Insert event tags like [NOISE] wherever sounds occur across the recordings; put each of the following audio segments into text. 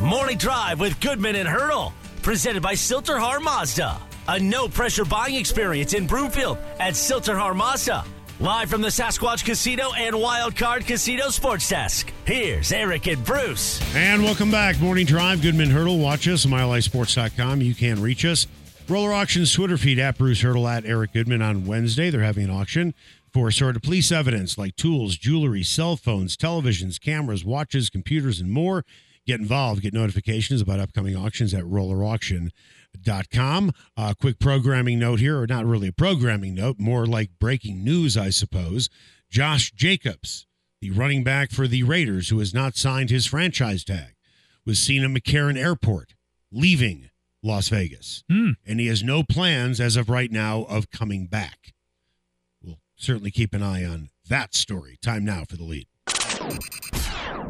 Morning Drive with Goodman and Hurdle, presented by Silterhar Mazda. A no pressure buying experience in Broomfield at Silterhar Mazda. Live from the Sasquatch Casino and Wild Card Casino Sports Desk. Here's Eric and Bruce. And welcome back. Morning Drive, Goodman Hurdle. Watch us, MileHighSports.com. You can reach us. Roller Auctions Twitter feed at Bruce Hurdle at Eric Goodman on Wednesday. They're having an auction for sort of police evidence like tools, jewelry, cell phones, televisions, cameras, watches, computers, and more. Get involved. Get notifications about upcoming auctions at rollerauction.com. Uh, quick programming note here, or not really a programming note, more like breaking news, I suppose. Josh Jacobs, the running back for the Raiders, who has not signed his franchise tag, was seen at McCarran Airport leaving Las Vegas. Hmm. And he has no plans as of right now of coming back. Certainly keep an eye on that story. Time now for the lead.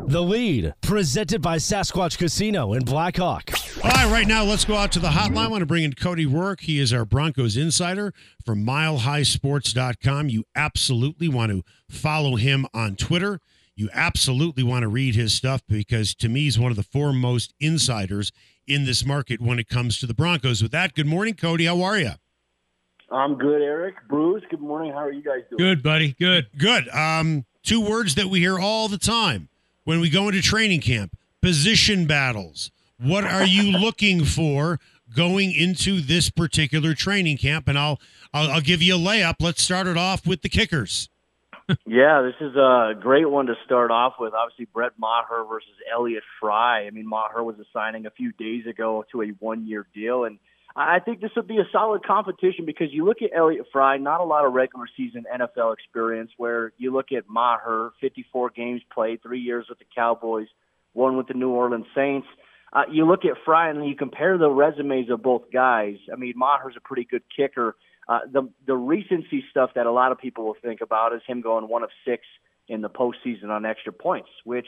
The lead, presented by Sasquatch Casino in Blackhawk. All right, right now, let's go out to the hotline. I want to bring in Cody Roark. He is our Broncos insider from milehighsports.com. You absolutely want to follow him on Twitter. You absolutely want to read his stuff because to me, he's one of the foremost insiders in this market when it comes to the Broncos. With that, good morning, Cody. How are you? I'm good, Eric. Bruce, good morning. How are you guys doing? Good, buddy. Good. Good. Um, two words that we hear all the time when we go into training camp position battles. What are you [LAUGHS] looking for going into this particular training camp? And I'll, I'll I'll give you a layup. Let's start it off with the kickers. [LAUGHS] Yeah, this is a great one to start off with. Obviously, Brett Maher versus Elliott Fry. I mean, Maher was a signing a few days ago to a one-year deal, and I think this would be a solid competition because you look at Elliott Fry, not a lot of regular season NFL experience. Where you look at Maher, 54 games played, three years with the Cowboys, one with the New Orleans Saints. Uh, you look at Fry and you compare the resumes of both guys. I mean, Maher's a pretty good kicker. Uh, the the recency stuff that a lot of people will think about is him going one of six in the postseason on extra points, which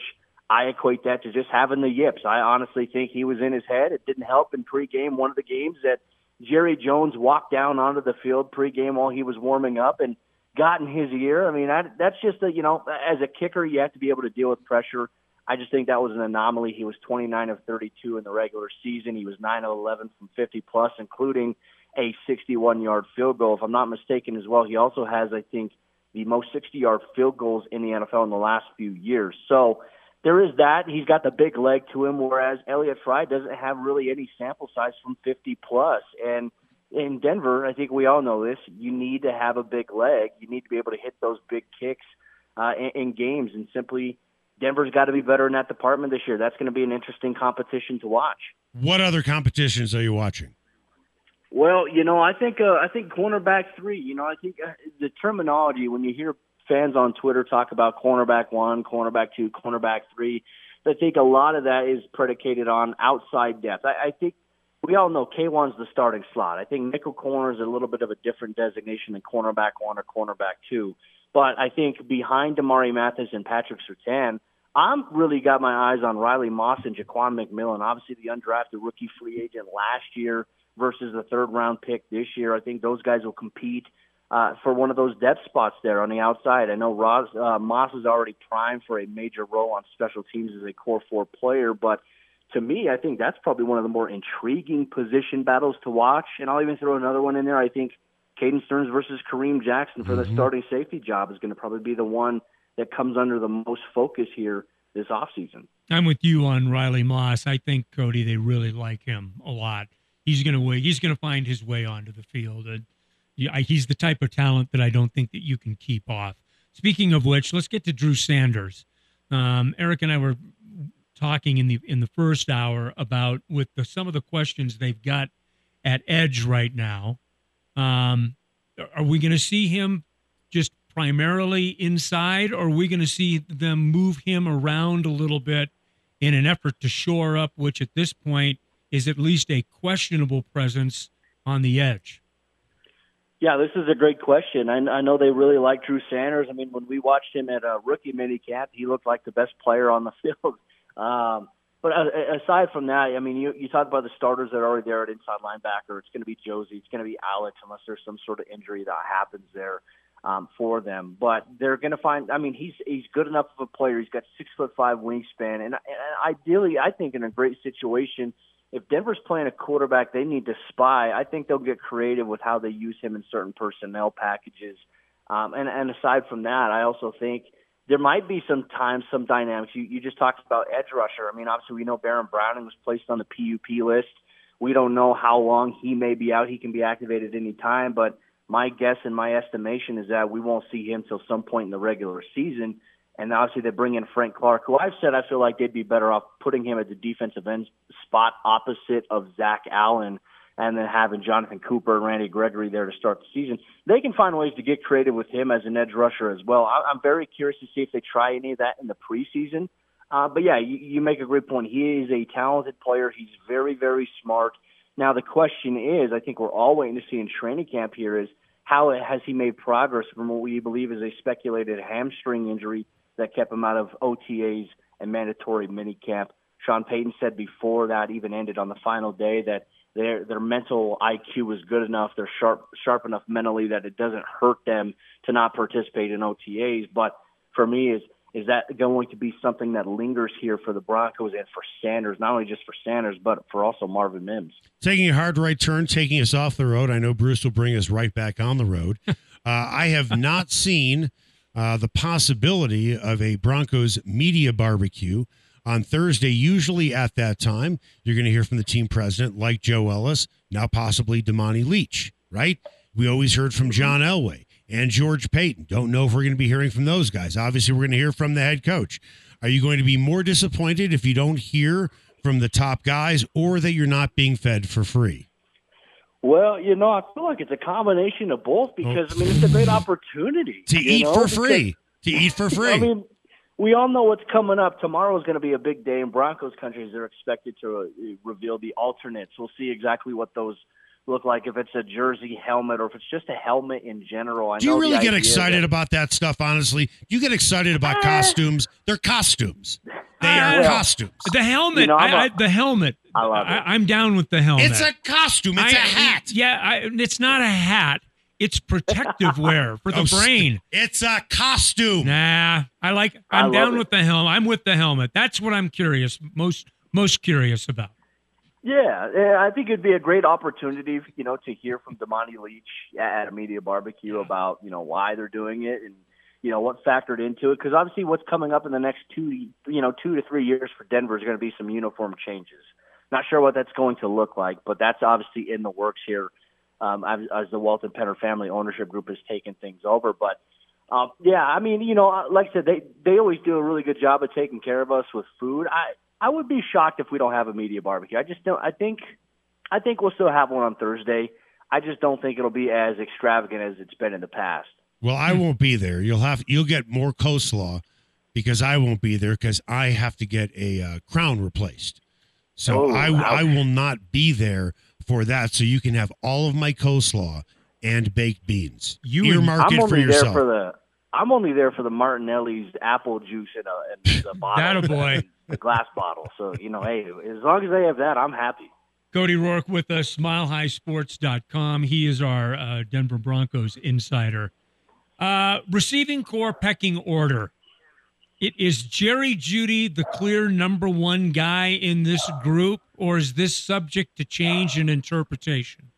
I equate that to just having the yips. I honestly think he was in his head. It didn't help in pregame. One of the games that Jerry Jones walked down onto the field pregame while he was warming up and got in his ear. I mean, that, that's just a you know, as a kicker, you have to be able to deal with pressure. I just think that was an anomaly. He was 29 of 32 in the regular season. He was 9 of 11 from 50 plus, including a 61 yard field goal. If I'm not mistaken as well, he also has, I think, the most 60 yard field goals in the NFL in the last few years. So there is that. He's got the big leg to him, whereas Elliott Fry doesn't have really any sample size from 50 plus. And in Denver, I think we all know this. You need to have a big leg. You need to be able to hit those big kicks uh, in, in games, and simply Denver's got to be better in that department this year. That's going to be an interesting competition to watch. What other competitions are you watching? Well, you know, I think uh, I think cornerback three. You know, I think uh, the terminology when you hear fans on Twitter talk about cornerback one, cornerback two, cornerback three, I think a lot of that is predicated on outside depth. I, I think we all know K'Waun's the starting slot. I think nickel corner is a little bit of a different designation than cornerback one or cornerback two. But I think behind Damari Mathis and Patrick Surtain, I'm really got my eyes on Riley Moss and Ja'Quan McMillian. Obviously, the undrafted rookie free agent last year versus the third round pick this year. I think those guys will compete uh, for one of those depth spots there on the outside. I know Ross, uh, Moss is already primed for a major role on special teams as a core four player, but to me, I think that's probably one of the more intriguing position battles to watch. And I'll even throw another one in there. I think Caden Sterns versus Kareem Jackson for the Mhm. starting safety job is going to probably be the one that comes under the most focus here this offseason. I'm with you on Riley Moss. I think Cody, they really like him a lot. He's gonna. He's gonna find his way onto the field, and yeah, I- he's the type of talent that I don't think that you can keep off. Speaking of which, let's get to Drew Sanders. Um, Eric and I were talking in the in the first hour about with the, some of the questions they've got at edge right now. Um, are we going to see him just primarily inside, or are we going to see them move him around a little bit in an effort to shore up, which at this point is at least a questionable presence on the edge? Yeah, this is a great question. I, I know they really like Drew Sanders. I mean, when we watched him at a rookie minicamp, he looked like the best player on the [LAUGHS] field. Um, but aside from that, I mean, you you talk about the starters that are already there at inside linebacker. It's going to be Josey. It's going to be Alex, unless there's some sort of injury that happens there. um, for them. But they're going to find. I mean, he's he's good enough of a player. He's got six foot five wingspan, and, and ideally, I think in a great situation, if Denver's playing a quarterback, they need to spy. I think they'll get creative with how they use him in certain personnel packages. Um, and and aside from that, I also think there might be some times, some dynamics. You, you just talked about edge rusher. I mean, obviously we know Baron Browning was placed on the PUP list. We don't know how long he may be out. He can be activated any time, but my guess and my estimation is that we won't see him till some point in the regular season. And obviously they bring in Frank Clark, who I've said I feel like they'd be better off putting him at the defensive end spot opposite of Zach Allen and then having Jonathan Cooper and Randy Gregory there to start the season. They can find ways to get creative with him as an edge rusher as well. I'm very curious to see if they try any of that in the preseason. Uh, but yeah, you, you make a great point. He is a talented player. He's very, very smart. Now the question is, I think we're all waiting to see in training camp here is how has he made progress from what we believe is a speculated hamstring injury that kept him out of OTAs and mandatory minicamp. Sean Payton said before that even ended on the final day that their their mental IQ is good enough, they're sharp sharp enough mentally that it doesn't hurt them to not participate in OTAs. But for me, is is that going to be something that lingers here for the Broncos and for Sanders, not only just for Sanders, but for also Marvin Mims? Taking a hard right turn, taking us off the road. I know Bruce will bring us right back on the road. [LAUGHS] uh, I have not seen uh, the possibility of a Broncos media barbecue on Thursday. Usually at that time, you're going to hear from the team president, like Joe Ellis, now possibly Damani Leach, right? We always heard from John Elway and George Paton. Don't know if we're going to be hearing from those guys. Obviously, we're going to hear from the head coach. Are you going to be more disappointed if you don't hear from the top guys or that you're not being fed for free? Well, you know, I feel like it's a combination of both because, I mean, it's a great opportunity to eat know? for free. Because, to eat for [LAUGHS] free. I mean, we all know what's coming up. Tomorrow is going to be a big day in Broncos country. They're expected to uh, reveal the alternates. We'll see exactly what those look like. If it's a jersey helmet or if it's just a helmet in general. I Do you really get excited that, about that stuff? Honestly, you get excited about uh, costumes. They're costumes. They are costumes. The helmet. You know, I, a, I, the helmet. I love it. I, am down with the helmet. It's a costume. It's a hat. Yeah, it's not a hat. It's protective wear [LAUGHS] for the oh, brain. It's a costume. Nah, I like. I'm I down with the helmet. I'm with the helmet. That's what I'm curious most most curious about. Yeah, I think it'd be a great opportunity, you know, to hear from Damani Leach at a media barbecue about you know why they're doing it and you know what factored into it. Because obviously, what's coming up in the next two you know two to three years for Denver is going to be some uniform changes. Not sure what that's going to look like, but that's obviously in the works here um, as, as the Walton Penner family ownership group has taken things over. But um, yeah, I mean, you know, like I said, they they always do a really good job of taking care of us with food. I I would be shocked if we don't have a media barbecue. I just don't. I think I think we'll still have one on Thursday. I just don't think it'll be as extravagant as it's been in the past. Well, I won't be there. You'll have you'll get more coleslaw because I won't be there because I have to get a uh, crown replaced. So oh, I I will not be there for that so you can have all of my coleslaw and baked beans. You earmark it for yourself. For the, I'm only there for the Martinelli's apple juice in a, in a [LAUGHS] bottle. that a [LAUGHS] boy. The glass bottle. So, you know, hey, as long as they have that, I'm happy. Cody Roark with us, smilehighsports.com. He is our uh, Denver Broncos insider. Uh, receiving corps pecking order. It is Jerry Jeudy the clear number one guy in this group, or is this subject to change and interpretation?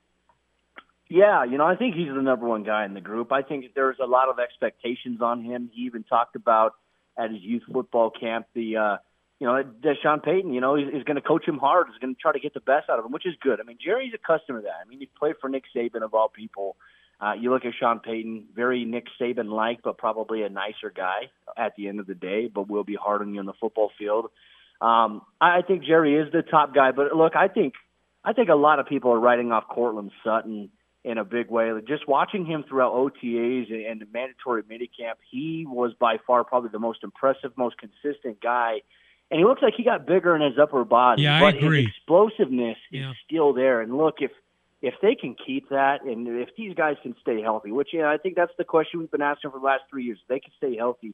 Yeah, you know, I think he's the number one guy in the group. I think there's a lot of expectations on him. He even talked about at his youth football camp the, uh, you know, Sean Payton. You know, he's, he's going to coach him hard. He's going to try to get the best out of him, which is good. I mean, Jerry's accustomed to that. I mean, he played for Nick Saban of all people. Uh, you look at Sean Payton, very Nick Saban like, but probably a nicer guy at the end of the day, but will be hard on you on the football field. Um, I think Jerry is the top guy, but look, I think I think a lot of people are writing off Courtland Sutton in a big way. Just watching him throughout OTAs and the mandatory minicamp, he was by far probably the most impressive, most consistent guy. And he looks like he got bigger in his upper body, yeah, but I agree. his explosiveness yeah. is still there. And look, if if they can keep that, and if these guys can stay healthy, which yeah, I think that's the question we've been asking for the last three years, if they can stay healthy,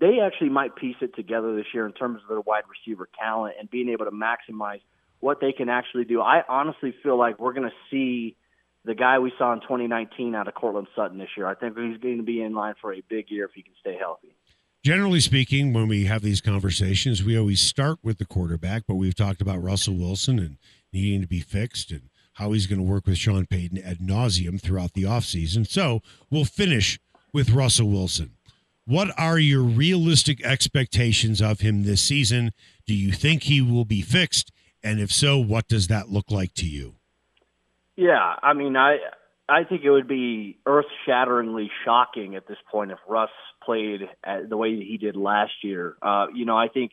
they actually might piece it together this year in terms of their wide receiver talent and being able to maximize what they can actually do. I honestly feel like we're going to see the guy we saw in 2019 out of Courtland Sutton this year. I think he's going to be in line for a big year if he can stay healthy. Generally speaking, when we have these conversations, we always start with the quarterback, but we've talked about Russell Wilson and needing to be fixed and how he's going to work with Sean Payton ad nauseum throughout the offseason. So we'll finish with Russell Wilson. What are your realistic expectations of him this season? Do you think he will be fixed? And if so, what does that look like to you? Yeah, I mean, I I think it would be earth-shatteringly shocking at this point if Russ played the way he did last year. Uh, you know, I think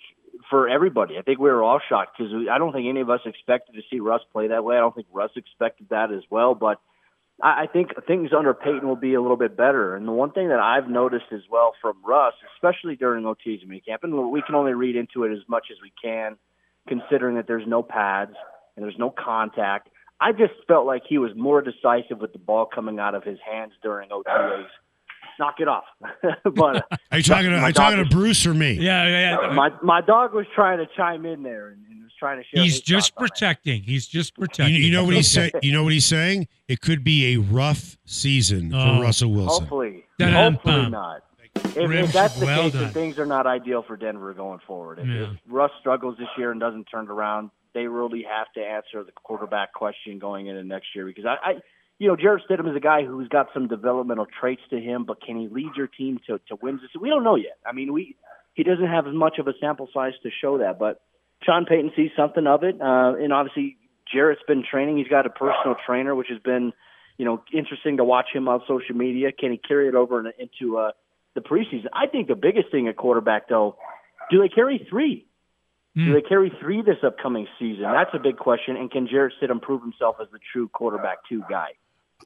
for everybody, I think we were all shocked because I don't think any of us expected to see Russ play that way. I don't think Russ expected that as well. But I, I think things under Payton will be a little bit better. And the one thing that I've noticed as well from Russ, especially during OTs and camp, and we can only read into it as much as we can, considering that there's no pads and there's no contact I just felt like he was more decisive with the ball coming out of his hands during OTAs. Knock it off. [LAUGHS] but uh, [LAUGHS] are you talking? To, are you talking to Bruce or me? Yeah, yeah. My my dog was trying to chime in there and, and was trying to share. He's just protecting. He's just protecting. You, you know what he's saying? [LAUGHS] You know what he's saying? It could be a rough season oh. for Russell Wilson. Hopefully, hopefully not. If, if, that's the well case, then things are not ideal for Denver going forward. If, yeah. if Russ struggles this year and doesn't turn it around, they really have to answer the quarterback question going into next year because I, I you know, Jarrett Stidham is a guy who's got some developmental traits to him, but can he lead your team to to wins? We don't know yet. I mean, we he doesn't have as much of a sample size to show that, but Sean Payton sees something of it, uh, and obviously Jarrett's been training. He's got a personal trainer, which has been, you know, interesting to watch him on social media. Can he carry it over into uh, the preseason? I think the biggest thing at quarterback, though, do they carry three? Mm. Do they carry three this upcoming season? That's a big question. And can Jarrett Stidham prove himself as the true quarterback two guy?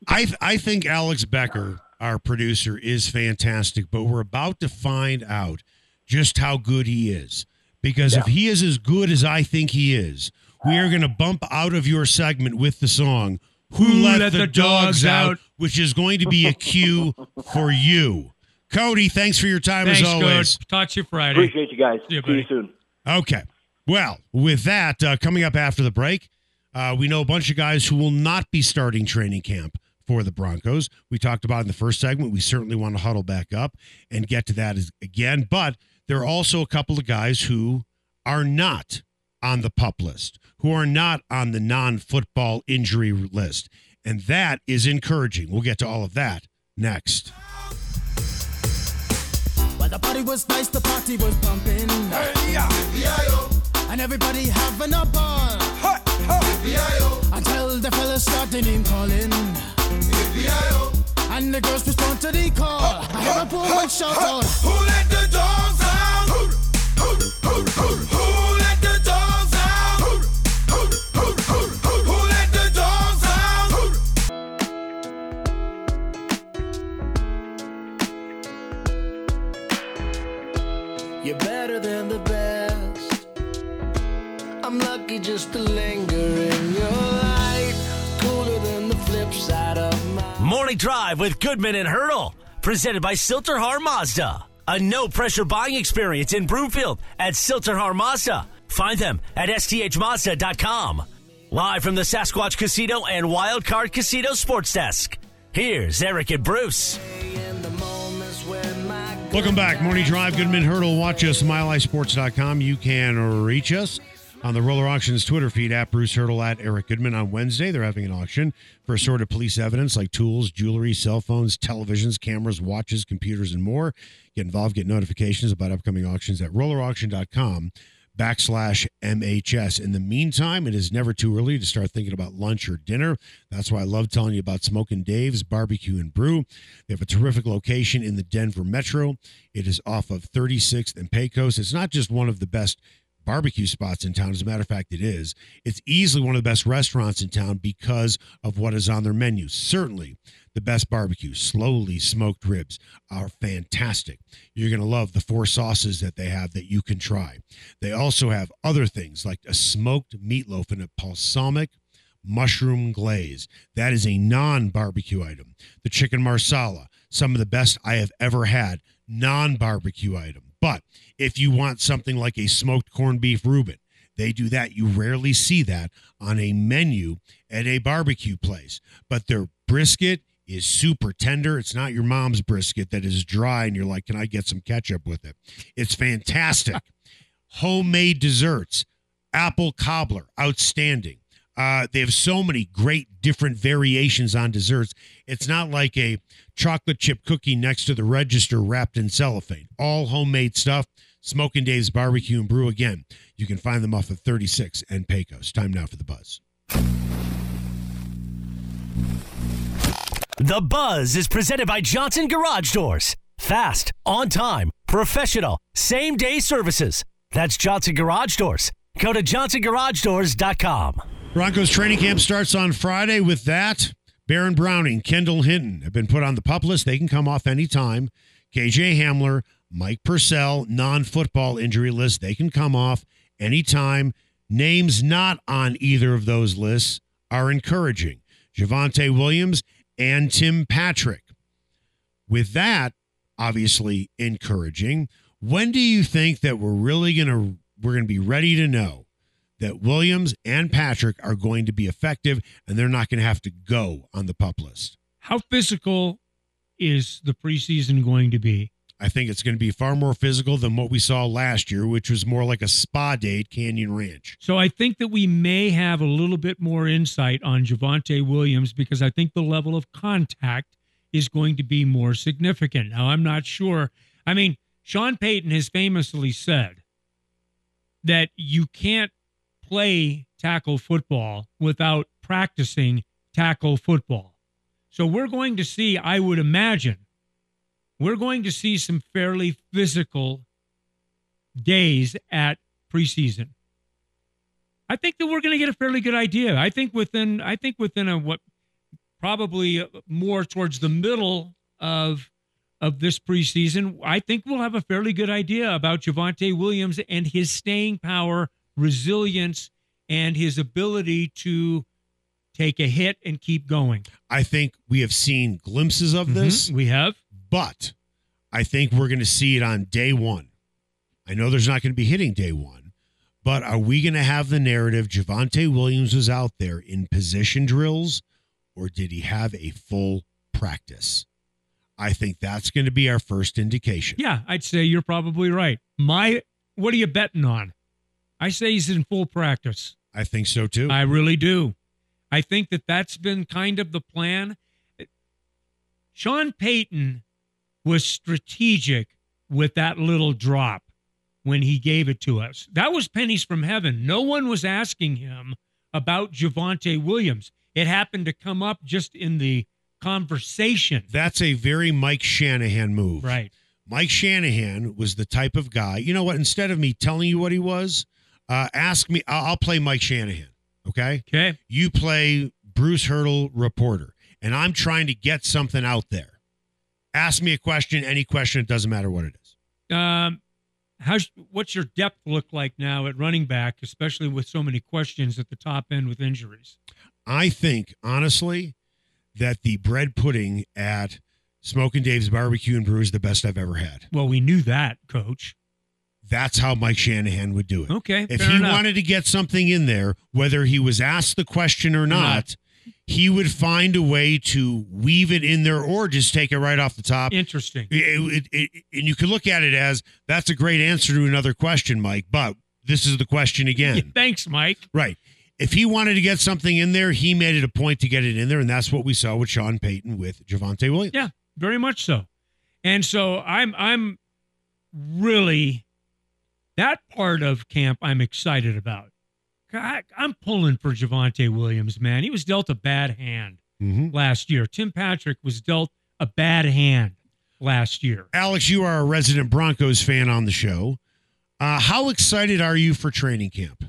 I I think Alex Becker, our producer, is fantastic, but we're about to find out just how good he is. Because yeah. if he is as good as I think he is, we are going to bump out of your segment with the song "Who, Who let, let, the, the dogs, dogs out? out?" which is going to be a cue [LAUGHS] for you. Cody, thanks for your time thanks, as always. Coach. Talk to you Friday. Appreciate you guys. See you, See you soon. Okay. Well, with that, uh, coming up after the break, uh, we know a bunch of guys who will not be starting training camp for the Broncos. We talked about in the first segment. We certainly want to huddle back up and get to that again. But there are also a couple of guys who are not on the pup list, who are not on the non football injury list. And that is encouraging. We'll get to all of that next. Well, the party was nice, the party was pumping. Hey, yeah and everybody having a ball. Ha, ha. Until the fellas started name calling. And the girls respond to the call. Ha, I have a poor shout out. Who let the dogs out? Who, who, who, who, who lucky just to linger in your light. Cooler than the flip side of my. Morning Drive with Goodman and Hurdle. Presented by Sill-TerHar Mazda. A no pressure buying experience in Broomfield at Sill-TerHar Mazda. Find them at sthmazda.com. Live from the Sasquatch Casino and Wildcard Casino Sports Desk. Here's Eric and Bruce. Welcome back. Morning Drive, Goodman Hurdle. Watch us, milehighsports.com. You can reach us on the Roller Auctions Twitter feed at Bruce Hurdle at Eric Goodman on Wednesday. They're having an auction for assorted police evidence like tools, jewelry, cell phones, televisions, cameras, watches, computers, and more. Get involved, get notifications about upcoming auctions at rollerauction.com backslash MHS. In the meantime, it is never too early to start thinking about lunch or dinner. That's why I love telling you about Smoking Dave's Barbecue and Brew. They have a terrific location in the Denver Metro. It is off of 36th and Pecos. It's not just one of the best barbecue spots in town. As a matter of fact, it is. It's easily one of the best restaurants in town because of what is on their menu. Certainly the best barbecue. Slowly smoked ribs are fantastic. You're going to love the four sauces that they have that you can try. They also have other things like a smoked meatloaf and a balsamic mushroom glaze. That is a non barbecue item. The chicken marsala, some of the best I have ever had, non barbecue item. But if you want something like a smoked corned beef Reuben, They do that. You rarely see that on a menu at a barbecue place. But their brisket is super tender. It's not your mom's brisket that is dry and you're like, can I get some ketchup with it? It's fantastic. [LAUGHS] Homemade desserts, apple cobbler, outstanding. Uh, they have so many great different variations on desserts. It's not like a chocolate chip cookie next to the register wrapped in cellophane. All homemade stuff. Smoking Dave's Barbecue and Brew again. You can find them off of 36 and Pecos. Time now for the buzz. The Buzz is presented by Johnson Garage Doors. Fast, on time, professional, same day services. That's Johnson Garage Doors. Go to johnsongaragedoors.com. Broncos training camp starts on Friday. With that, Baron Browning, Kendall Hinton have been put on the pup list. They can come off anytime. KJ Hamler, Mike Purcell, non football injury list. They can come off anytime. Names not on either of those lists are encouraging. Javonte Williams and Tim Patrick. With that, obviously encouraging. When do you think that we're really to we're to be ready to know that Williams and Patrick are going to be effective and they're not going to have to go on the pup list? How physical is the preseason going to be? I think it's going to be far more physical than what we saw last year, which was more like a spa day at Canyon Ranch. So I think that we may have a little bit more insight on Javonte Williams because I think the level of contact is going to be more significant. Now, I'm not sure. I mean, Sean Payton has famously said that you can't play tackle football without practicing tackle football. So we're going to see, I would imagine, we're going to see some fairly physical days at preseason. I think that we're going to get a fairly good idea. I think within I think within a what probably more towards the middle of of this preseason, I think we'll have a fairly good idea about Javonte Williams and his staying power, resilience, and his ability to take a hit and keep going. I think we have seen glimpses of this. Mhm, we have. but I think we're going to see it on day one. I know there's not going to be hitting day one, but are we going to have the narrative Javonte Williams was out there in position drills or did he have a full practice? I think that's going to be our first indication. Yeah, I'd say you're probably right. My, what are you betting on? I say he's in full practice. I think so too. I really do. I think that that's been kind of the plan. Sean Payton was strategic with that little drop when he gave it to us. That was pennies from heaven. No one was asking him about Javonte Williams. It happened to come up just in the conversation. that's a very Mike Shanahan move. Right. Mike Shanahan was the type of guy. You know what? Instead of me telling you what he was, uh, ask me. I'll, I'll play Mike Shanahan. Okay. Okay. You play Bruce Hurdle, reporter, and I'm trying to get something out there. Ask me a question, any question. It doesn't matter what it is. Um, how's what's your depth look like now at running back, especially with so many questions at the top end with injuries? I think honestly that the bread pudding at Smoking Dave's Barbecue and Brew is the best I've ever had. Well, we knew that, Coach. That's how Mike Shanahan would do it. Okay, If he enough. wanted to get something in there, whether he was asked the question or not, he would find a way to weave it in there or just take it right off the top. Interesting. It- it- it- and you could look at it as that's a great answer to another question, Mike, but this is the question again. Yeah, [LAUGHS] thanks, Mike. Right. If he wanted to get something in there, he made it a point to get it in there, and that's what we saw with Sean Payton with Javonte Williams. Yeah, very much so. And so I'm I'm really that part of camp I'm excited about. I, I'm pulling for Javonte Williams, man. He was dealt a bad hand Mhm. last year. Tim Patrick was dealt a bad hand last year. Alex, you are a resident Broncos fan on the show. Uh, how excited are you for training camp?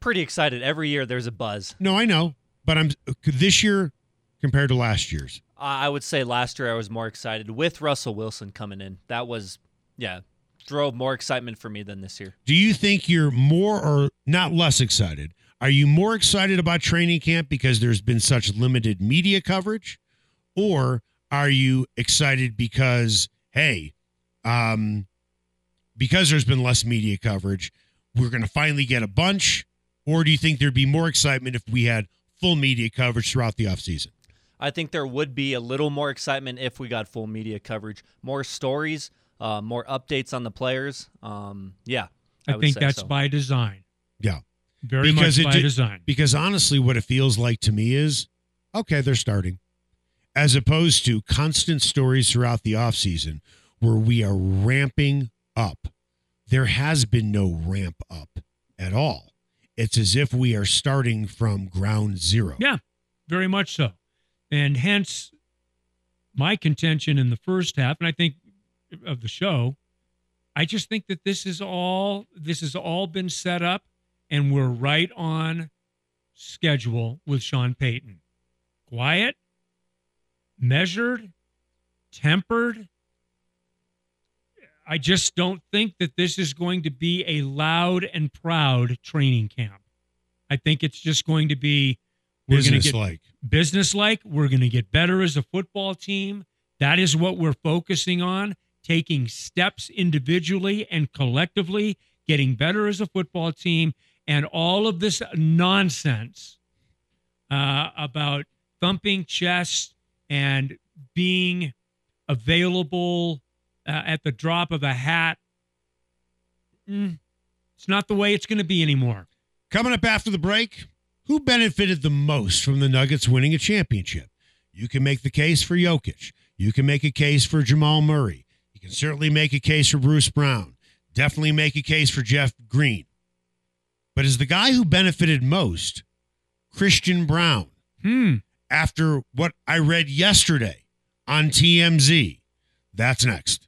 Pretty excited. Every year there's a buzz. No, I know, but I'm this year compared to last year's. I I would say last year I was more excited with Russell Wilson coming in. That was, yeah, drove more excitement for me than this year. Do you think you're more or not less excited? Are you more excited about training camp because there's been such limited media coverage? Or are you excited because, hey, um, because there's been less media coverage, we're going to finally get a bunch? Or do you think there'd be more excitement if we had full media coverage throughout the offseason? I think there would be a little more excitement if we got full media coverage, more stories, uh, more updates on the players. Um, yeah, I, I think that's so. by design. Yeah. Very Because much it by did- design. Because honestly, what it feels like to me is okay, they're starting, as opposed to constant stories throughout the offseason where we are ramping up. There has been no ramp up at all. It's as if we are starting from ground zero. Yeah, very much so. And hence my contention in the first half, and I think of the show, I just think that this is all this has all been set up and we're right on schedule with Sean Payton. Quiet, measured, tempered. I just don't think that this is going to be a loud and proud training camp. I think it's just going to be we're going to Business get like. business like. We're going to get better as a football team. That is what we're focusing on, taking steps individually and collectively, getting better as a football team. And all of this nonsense uh, about thumping chests and being available uh, at the drop of a hat. Mm, it's not the way it's going to be anymore. Coming up after the break, who benefited the most from the Nuggets winning a championship? You can make the case for Jokic. You can make a case for Jamal Murray. Can certainly make a case for Bruce Brown. Definitely make a case for Jeff Green. But is the guy who benefited most Christian Braun Hmm. after what I read yesterday on TMZ? That's next.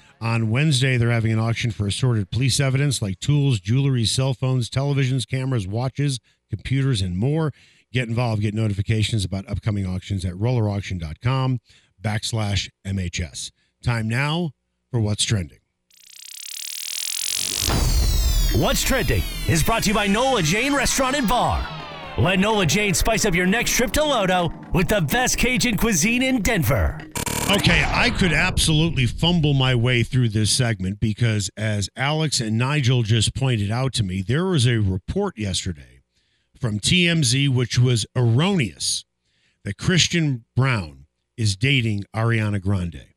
On Wednesday, they're having an auction for assorted police evidence like tools, jewelry, cell phones, televisions, cameras, watches, computers, and more. Get involved. Get notifications about upcoming auctions at rollerauction.com backslash MHS. Time now for What's Trending. What's Trending is brought to you by Nola Jane Restaurant and Bar. Let Nola Jane spice up your next trip to Lodo with the best Cajun cuisine in Denver. Okay, I could absolutely fumble my way through this segment because, as Alex and Nigel just pointed out to me, there was a report yesterday from TMZ which was erroneous that Christian Braun is dating Ariana Grande.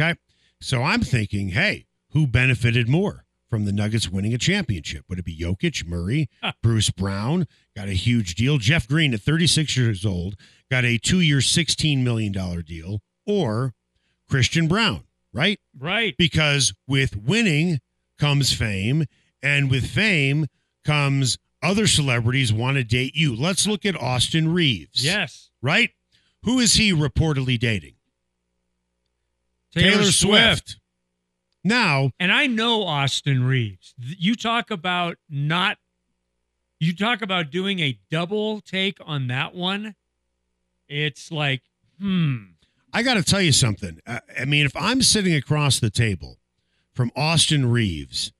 Okay, so I'm thinking, hey, who benefited more from the Nuggets winning a championship? Would it be Jokic, Murray, Bruce Brown? Got a huge deal. Jeff Green, at 36 years old, got a two year, $16 million deal or Christian Braun, right? Right. Because with winning comes fame, and with fame comes other celebrities want to date you. Let's look at Austin Reaves. Yes. Right? Who is he reportedly dating? Taylor, Swift. Now, And I know Austin Reaves. You talk about not, you talk about doing a double take on that one. It's like, hmm. I got to tell you something. I, I mean, if I'm sitting across the table from Austin Reaves,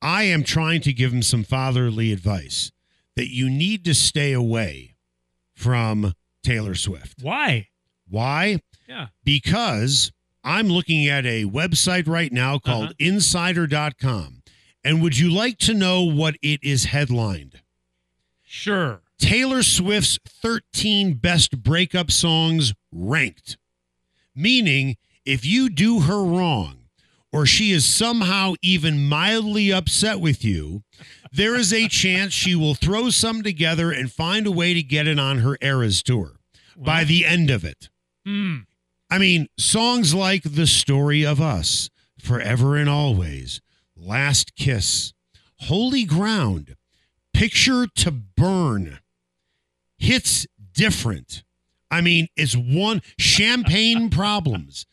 I am trying to give him some fatherly advice that you need to stay away from Taylor Swift. Why? Why? Yeah. Because I'm looking at a website right now called Uh-huh. insider.com. And would you like to know what it is headlined? Sure. Taylor Swift's 13 best breakup songs ranked. Meaning, if you do her wrong or she is somehow even mildly upset with you, there is a chance she will throw some together and find a way to get it on her Eras tour by the end of it. Hmm. I mean, songs like The Story of Us, Forever and Always, Last Kiss, Holy Ground, Picture to Burn, hits different. I mean, it's one champagne [LAUGHS] problems.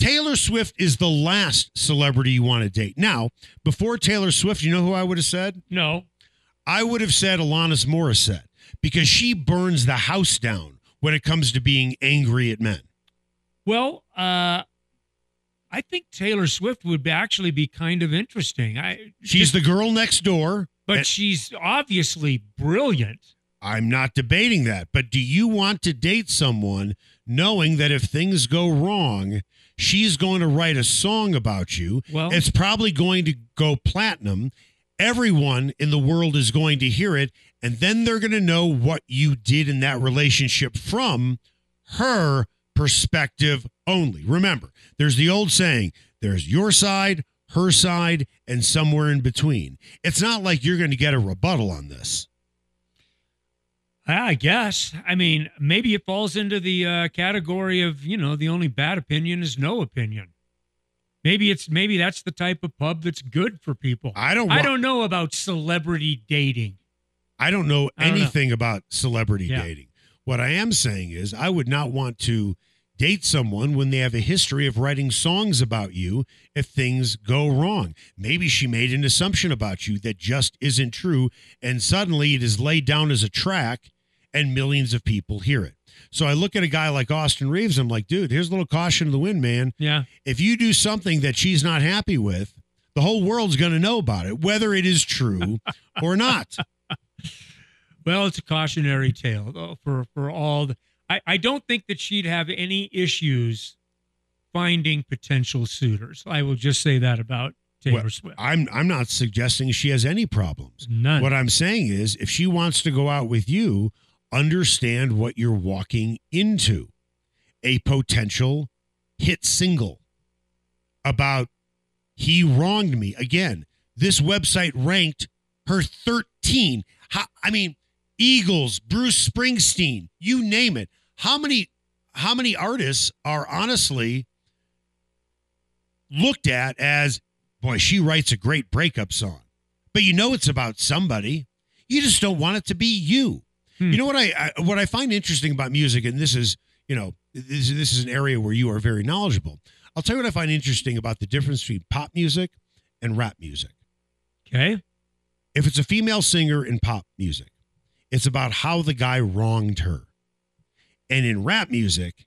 Taylor Swift is the last celebrity you want to date. Now, before Taylor Swift, you know who I would have said? No. I would have said Alanis Morissette because she burns the house down when it comes to being angry at men. Well, uh, I think Taylor Swift would be, actually be kind of interesting. I She's the girl next door. but she's obviously brilliant. I'm not debating that. But do you want to date someone knowing that if things go wrong, she's going to write a song about you? Well- it's probably going to go platinum. Everyone in the world is going to hear it. And then they're going to know what you did in that relationship from her perspective only. Remember, there's the old saying there's your side, her side, and somewhere in between. It's not like you're going to get a rebuttal on this. I guess. I mean, maybe it falls into the uh, category of you know the only bad opinion is no opinion. Maybe it's maybe that's the type of pub that's good for people. I don't I don't know about celebrity dating. I don't know I don't know. anything about celebrity Yeah. dating. What I am saying is, I would not want to date someone when they have a history of writing songs about you if things go wrong. Maybe she made an assumption about you that just isn't true, and suddenly it is laid down as a track, and millions of people hear it. So I look at a guy like Austin Reaves, I'm like, dude, here's a little caution to the wind, man. Yeah. If you do something that she's not happy with, the whole world's going to know about it, whether it is true [LAUGHS] or not. Well, it's a cautionary tale for for all. The, I I don't think that she'd have any issues finding potential suitors. I will just say that about Taylor Well, Swift. I'm I'm not suggesting she has any problems. None. What I'm saying is if she wants to go out with you, understand what you're walking into. A potential hit single about he wronged me. Again, this website ranked her 13. How, I mean, Eagles, Bruce Springsteen, you name it. How many how many artists are honestly looked at as boy, she writes a great breakup song. But you know it's about somebody. You just don't want it to be you. Hmm. You know what I, I what I find interesting about music, and this is you know this, this is an area where you are very knowledgeable. I'll tell you what I find interesting about the difference between pop music and rap music. okay. If it's a female singer in pop music, it's about how the guy wronged her. And in rap music,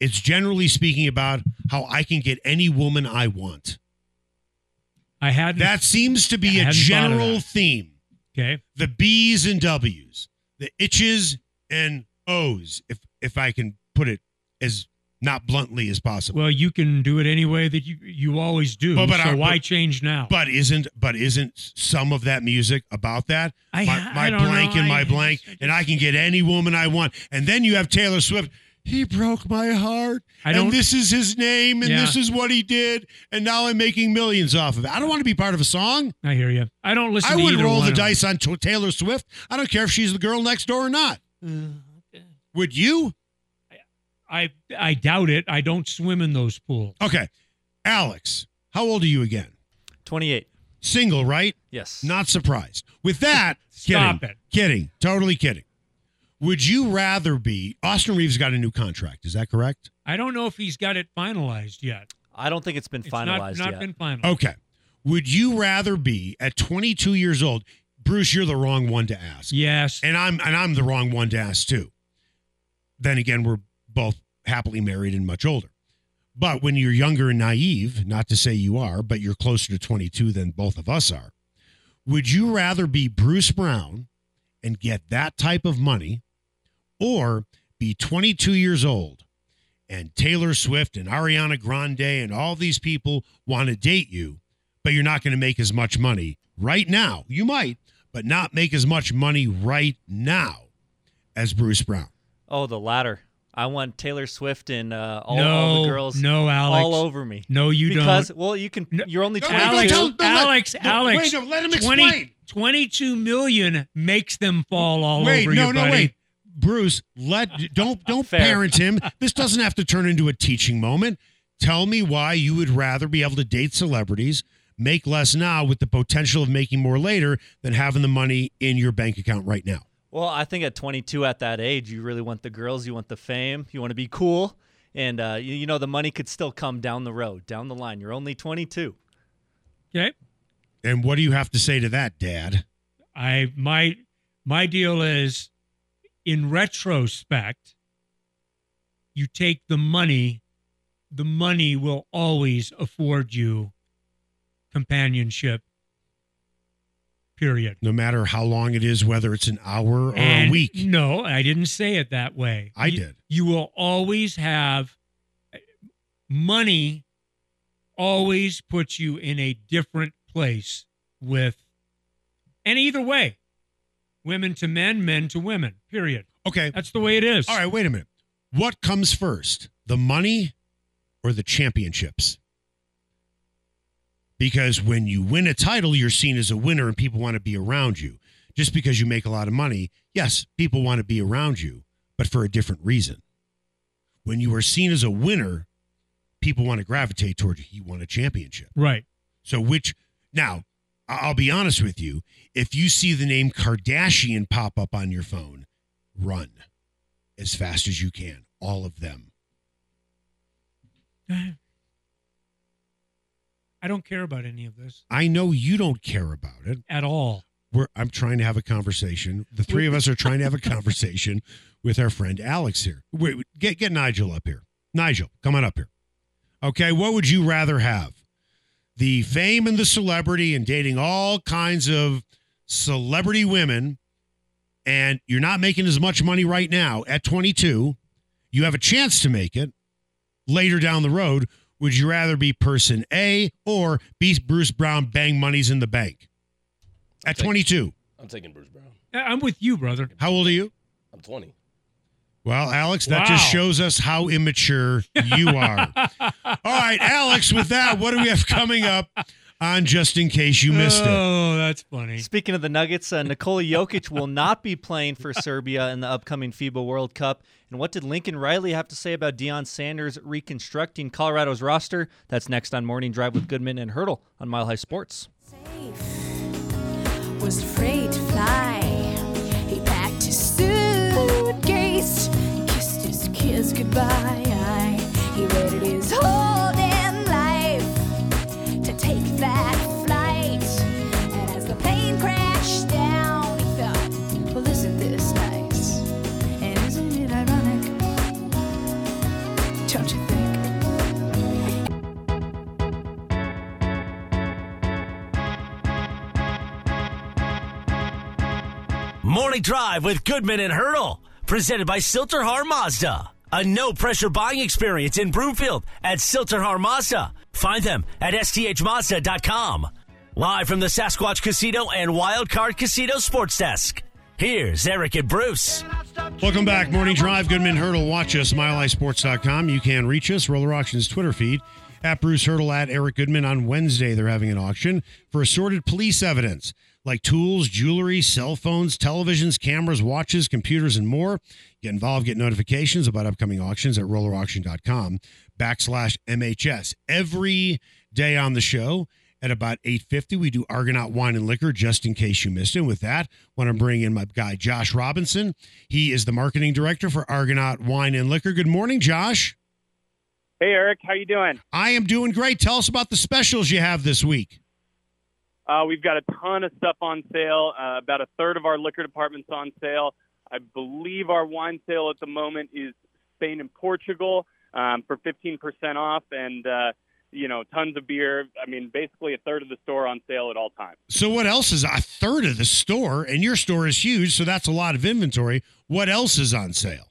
it's generally speaking about how I can get any woman I want. I hadn't. That seems to be I a hadn't thought of general theme. okay. The B's and W's, the itches and O's, if if I can put it as not bluntly as possible. Well, you can do it any way that you you always do. But- but so I- why but- change now? but isn't but isn't some of that music about that? I- my I my don't blank know. and my I- blank, I and I can get any woman I want. And then you have Taylor Swift. He broke my heart. I don't- and this is his name, and Yeah. this is what he did, and now I'm making millions off of it. I don't want to be part of a song. I hear you. I don't listen. I to wouldn't either roll one the dice on t- Taylor Swift. I don't care if she's the girl next door or not. Uh, would you? I I doubt it. I don't swim in those pools. Okay. Alex, how old are you again? 28. Single, right? Yes. Not surprised. With that, [LAUGHS] Stop kidding, it. Kidding. Totally kidding. Would you rather be Austin Reaves got a new contract, is that correct? I don't know if he's got it finalized yet. I don't think it's been It's finalized not, not yet. been finalized. Okay. Would you rather be at 22 years old? Bruce, you're the wrong one to ask. Yes. And I'm and I'm the wrong one to ask too. Then again, we're both happily married and much older. But when you're younger and naive, not to say you are, but you're closer to 22 than both of us are, would you rather be Bruce Brown and get that type of money or be 22 years old and Taylor Swift and Ariana Grande and all these people want to date you, but you're not going to make as much money right now? You might, but not make as much money right now as Bruce Brown. Oh, the latter. I want Taylor Swift and uh, all, no, all the girls no, Alex, all over me. No, you because, don't. Because well, you can. No, you're only no, 22. Alex, Don't- don't Alex, no, Alex. wait, no, let him 20 explain. 22 million makes them fall all wait, over no, you, no, buddy. wait. Bruce, let don't don't Fair. parent him. This doesn't have to turn into a teaching moment. Tell me why you would rather be able to date celebrities, make less now with the potential of making more later than having the money in your bank account right now. Well, I think at 22, at that age, you really want the girls, you want the fame, you want to be cool, and uh, you, you know the money could still come down the road, down the line. You're only 22. Okay. And what do you have to say to that, Dad? I my my deal is in retrospect you take the money the money will always afford you companionship period No matter how long it is, whether it's an hour or and a week. no i didn't say it that way I You- did. you will always have money always puts you in a different place with and either way women to men men to women period Okay. that's the way it is All right, wait a minute. What comes first, the money or the championships? Because when you win a title, you're seen as a winner and people want to be around you. Just because you make a lot of money, yes, people want to be around you, but for a different reason. When you are seen as a winner, people want to gravitate toward you. You won a championship. right So, which now, I'll be honest with you, if you see the name Kardashian pop up on your phone, run as fast as you can. All of them. I don't care about any of this I know you don't care about it. at all We're, I'm trying to have a conversation. The three of us are trying to have a conversation with our friend Alex here. Wait, wait, get get Nigel up here. Nigel, come on up here. Okay, what would you rather have? The fame and the celebrity and dating all kinds of celebrity women, and you're not making as much money right now at 22. You have a chance to make it later down the road. Would you rather be person A or be Bruce Brown bang money's in the bank? At Take- 22. I'm taking Bruce Brown. I- i'm with you brother How old are you? I'm 20. Well, Alex, that just shows us how immature you are. [LAUGHS] All right, Alex, with that, what do we have coming up on just in case you missed it? oh that's funny Speaking of the Nuggets, uh, Nikola Jokic will not be playing for [LAUGHS] Serbia in the upcoming FIBA World Cup. And what did Lincoln Riley have to say about Deion Sanders reconstructing Colorado's roster? That's next on Morning Drive with Goodman and Hurdle on Mile High Sports. was afraid to fly. He packed his suitcase, kissed his kids goodbye. He waited his whole Morning Drive with Goodman and Hurdle. Presented by Sill-TerHar Mazda. A no pressure buying experience in Broomfield at Sill-TerHar Mazda. Find them at sthmazda.com. Live from the Sasquatch Casino and Wild Card Casino Sports Desk. Here's Eric and Bruce. Welcome back. Morning Drive, Goodman Hurdle. Watch us, milehighsports.com. You can reach us, Roller Auctions Twitter feed, at Bruce Hurdle, at Eric Goodman. On Wednesday, they're having an auction for assorted police evidence like tools, jewelry, cell phones, televisions, cameras, watches, computers, and more. Get involved, get notifications about upcoming auctions at rollerauction.com backslash MHS. Every day on the show, at about 8.50 we do argonaut wine and liquor just in case you missed it with that want to bring in my guy josh robinson he is the marketing director for argonaut wine and liquor good morning josh Hey Eric, how you doing? i am doing great tell us about the specials you have this week Uh, we've got a ton of stuff on sale. Uh, about a third of our liquor department's on sale. I believe our wine sale at the moment is Spain and Portugal um, for 15% off, and uh, you know, tons of beer. I mean, basically a third of the store on sale at all times. so what else is a third of the store and your store is huge so that's a lot of inventory what else is on sale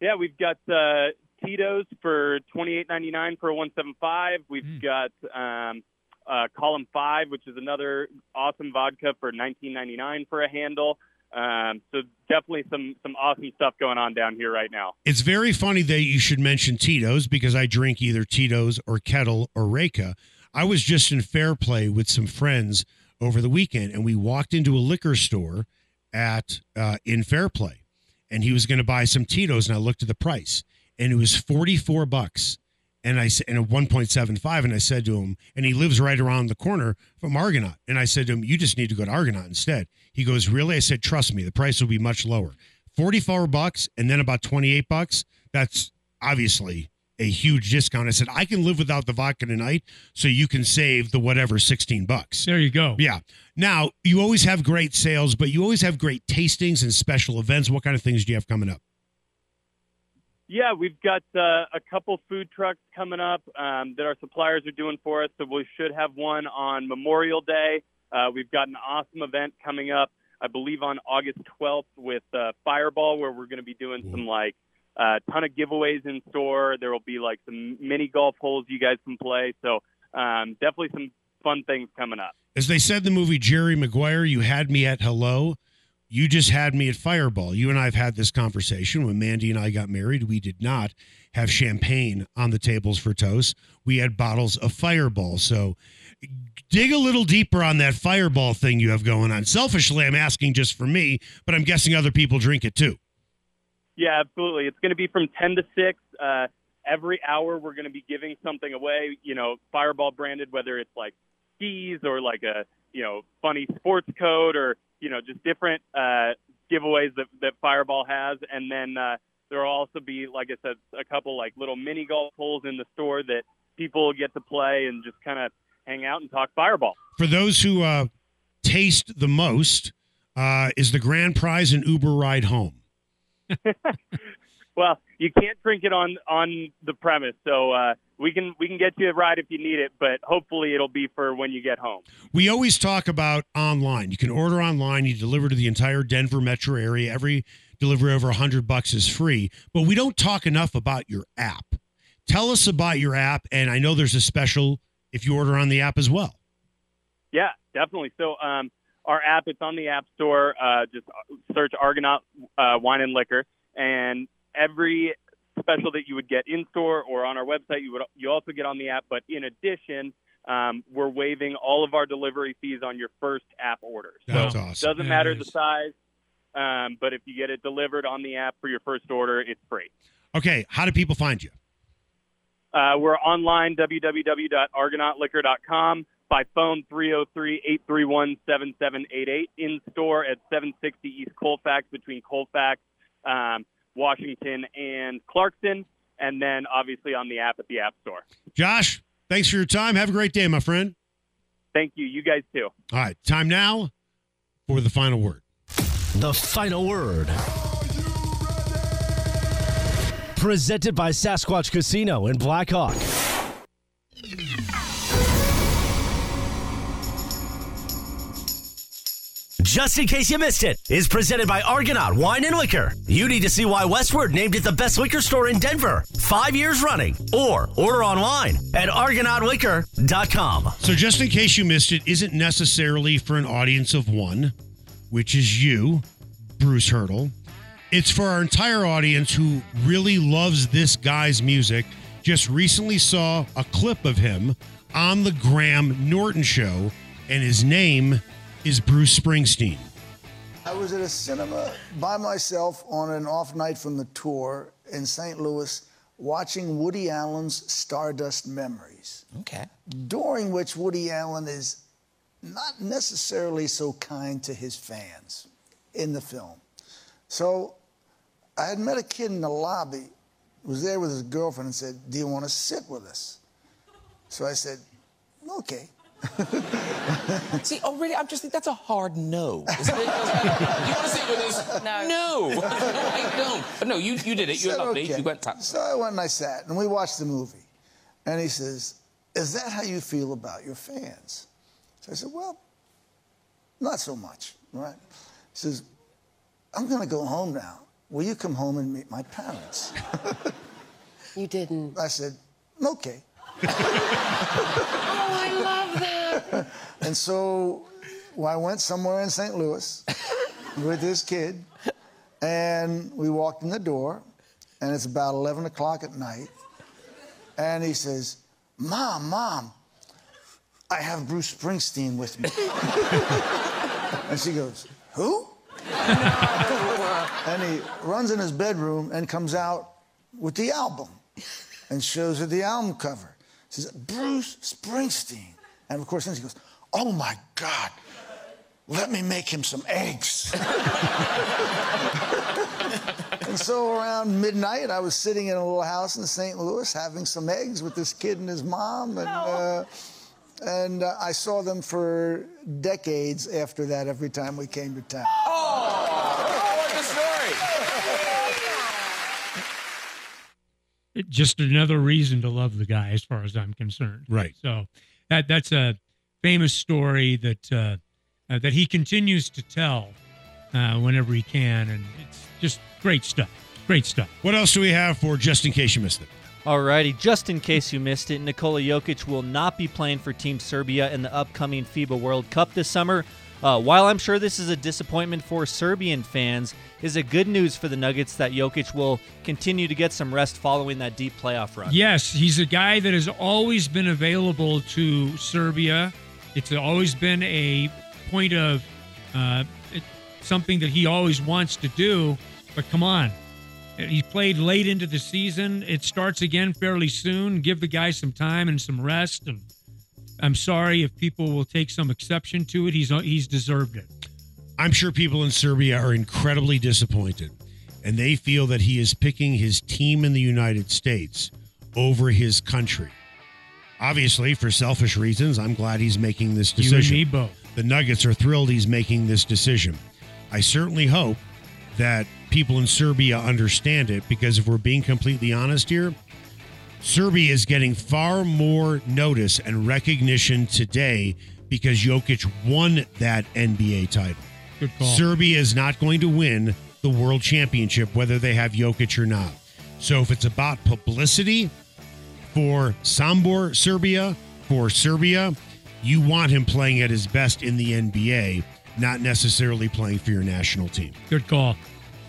Yeah, we've got uh, Tito's for 28.99 for a 175. We've Mm. got um, uh, Column Five, which is another awesome vodka for 19.99 for a handle. Um, so definitely some some awesome stuff going on down here right now. It's very funny that you should mention Tito's because I drink either Tito's or Ketel or Reyka. I was just in Fairplay with some friends over the weekend, and we walked into a liquor store at uh, in Fairplay, and he was going to buy some Tito's, and I looked at the price, and it was forty four bucks. And I said, and a 1.75. And I said to him, and he lives right around the corner from Argonaut. And I said to him, you just need to go to Argonaut instead. He goes, really? I said, trust me, the price will be much lower. 44 bucks and then about 28 bucks. That's obviously a huge discount. I said, I can live without the vodka tonight, so you can save the whatever 16 bucks. There you go. Yeah. Now, you always have great sales, but you always have great tastings and special events. What kind of things do you have coming up? Yeah, we've got uh, a couple food trucks coming up um, that our suppliers are doing for us. So we should have one on Memorial Day. Uh, we've got an awesome event coming up, I believe, on August 12th with uh, Fireball, where we're going to be doing some like a ton of giveaways in store. There will be like some mini golf holes you guys can play. So um, definitely some fun things coming up. As they said in the movie Jerry Maguire, you had me at hello. You just had me at Fireball. You and I have had this conversation. When Mandy and I got married, we did not have champagne on the tables for toast. We had bottles of Fireball. So dig a little deeper on that Fireball thing you have going on. Selfishly, I'm asking just for me, but I'm guessing other people drink it too. Yeah, absolutely. It's going to be from 10 to 6. Uh, every hour, we're going to be giving something away, you know, Fireball branded, whether it's like skis or like a, you know, funny sports code or, you know, just different uh, giveaways that, that Fireball has. And then uh, there will also be, like I said, a couple like little mini golf holes in the store that people get to play and just kind of hang out and talk Fireball. For those who uh, taste the most, uh, is the grand prize an Uber ride home? [LAUGHS] well, you can't drink it on on the premise, so uh, we can we can get you a ride if you need it, but hopefully it'll be for when you get home. We always talk about online. You can order online. You deliver to the entire Denver metro area. Every delivery over a hundred bucks is free. But we don't talk enough about your app. Tell us about your app, and I know there's a special if you order on the app as well. Yeah, definitely. So um, our app, it's on the App Store. Uh, just search Argonaut uh, Wine and Liquor, and every special that you would get in store or on our website, you would you also get on the app. But in addition, um, we're waiving all of our delivery fees on your first app order. That's awesome. doesn't matter the size, um, but if you get it delivered on the app for your first order, it's free. Okay, how do people find you? Uh, we're online, www.argonautliquor.com. By phone, 303-831-7788. In store at 760 East Colfax between Colfax, um, Washington, and Clarkson. And then obviously on the app at the App Store. Josh, thanks for your time. Have a great day, my friend. Thank you. You guys too. All right, time now for the final word. The final word. Presented by Sasquatch Casino in Blackhawk. Just in case you missed it, is presented by Argonaut Wine and Liquor. You need to see why Westword named it the best liquor store in Denver, five years running, or order online at argonautliquor.com. So, just in case you missed it, isn't necessarily for an audience of one, which is you, Bruce Hurdle. It's for our entire audience who really loves this guy's music. Just recently saw a clip of him on the Graham Norton show, and his name is Bruce Springsteen. I was at a cinema by myself on an off night from the tour in St. Louis watching Woody Allen's Stardust Memories. Okay. During which Woody Allen is not necessarily so kind to his fans in the film. So I had met a kid in the lobby was there with his girlfriend and said, Do you want to sit with us? So I said, Okay. [LAUGHS] See, oh really? I'm just think that's a hard no. Isn't [LAUGHS] you want to sit with us? No. No. [LAUGHS] I don't. But no, you, you did it. You're said, lovely. "Okay." You went top. So I went and I sat and we watched the movie. And he says, Is that how you feel about your fans? So I said, Well, not so much, right? He says, I'm going to go home now. Will you come home and meet my parents? You didn't. I said, Okay. Oh, I love that. [LAUGHS] And so well, I went somewhere in St. Louis with this kid, and we walked in the door, and it's about 11 o'clock at night, and he says, Mom, Mom, I have Bruce Springsteen with me. [LAUGHS] and she goes, Who? [LAUGHS] and he runs in his bedroom and comes out with the album and shows her the album cover. Says, Bruce Springsteen. And of course, then she goes, Oh my God, let me make him some eggs. [LAUGHS] and so around midnight, I was sitting in a little house in St. Louis having some eggs with this kid and his mom. And, uh, and uh, I saw them for decades after that every time we came to town. Oh, what a story. It- just another reason to love the guy, as far as I'm concerned. Right. So that that's a famous story that uh, uh, that he continues to tell uh, whenever he can, and it's just great stuff. Great stuff. What else do we have for just in case you missed it? Alrighty, just in case you missed it, Nikola Jokic will not be playing for Team Serbia in the upcoming FIBA World Cup this summer. Uh, while I'm sure this is a disappointment for Serbian fans, is it good news for the Nuggets that Jokic will continue to get some rest following that deep playoff run? Yes, he's a guy that has always been available to Serbia. It's always been a point of uh, something that he always wants to do. But come on, he played late into the season. It starts again fairly soon. Give the guy some time and some rest. And I'm sorry if people will take some exception to it. He's he's deserved it. I'm sure people in Serbia are incredibly disappointed, and they feel that he is picking his team in the United States over his country. Obviously, for selfish reasons, I'm glad he's making this decision. You and me both. The Nuggets are thrilled he's making this decision. I certainly hope that people in Serbia understand it because if we're being completely honest here, Serbia is getting far more notice and recognition today because Jokic won that NBA title. Good call. Serbia is not going to win the world championship whether they have Jokic or not. So if it's about publicity for Sambor Serbia, for Serbia, you want him playing at his best in the NBA, not necessarily playing for your national team. Good call.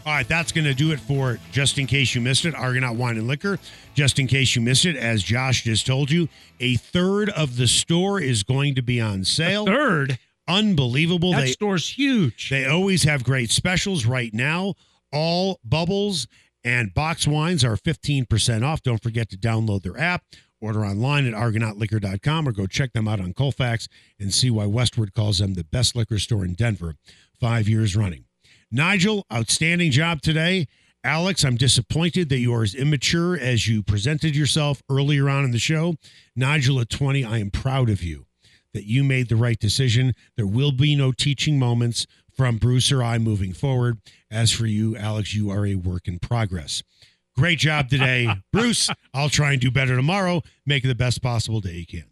All right, that's going to do it for just in case you missed it. Argonaut Wine and Liquor. Just in case you missed it, as Josh just told you, a third of the store is going to be on sale. Third, Unbelievable. that they store's huge. they always have great specials right now. All bubbles and box wines are 15% off. Don't forget to download their app, order online at argonautliquor.com, or go check them out on Colfax and see why Westword calls them the best liquor store in Denver five years running. Nigel, outstanding job today. Alex, I'm disappointed that you are as immature as you presented yourself earlier on in the show. Nigel, at 20, I am proud of you that you made the right decision. There will be no teaching moments from Bruce or I moving forward. As for you, Alex, you are a work in progress. Great job today, [LAUGHS] Bruce. I'll try and do better tomorrow. Make it the best possible day you can.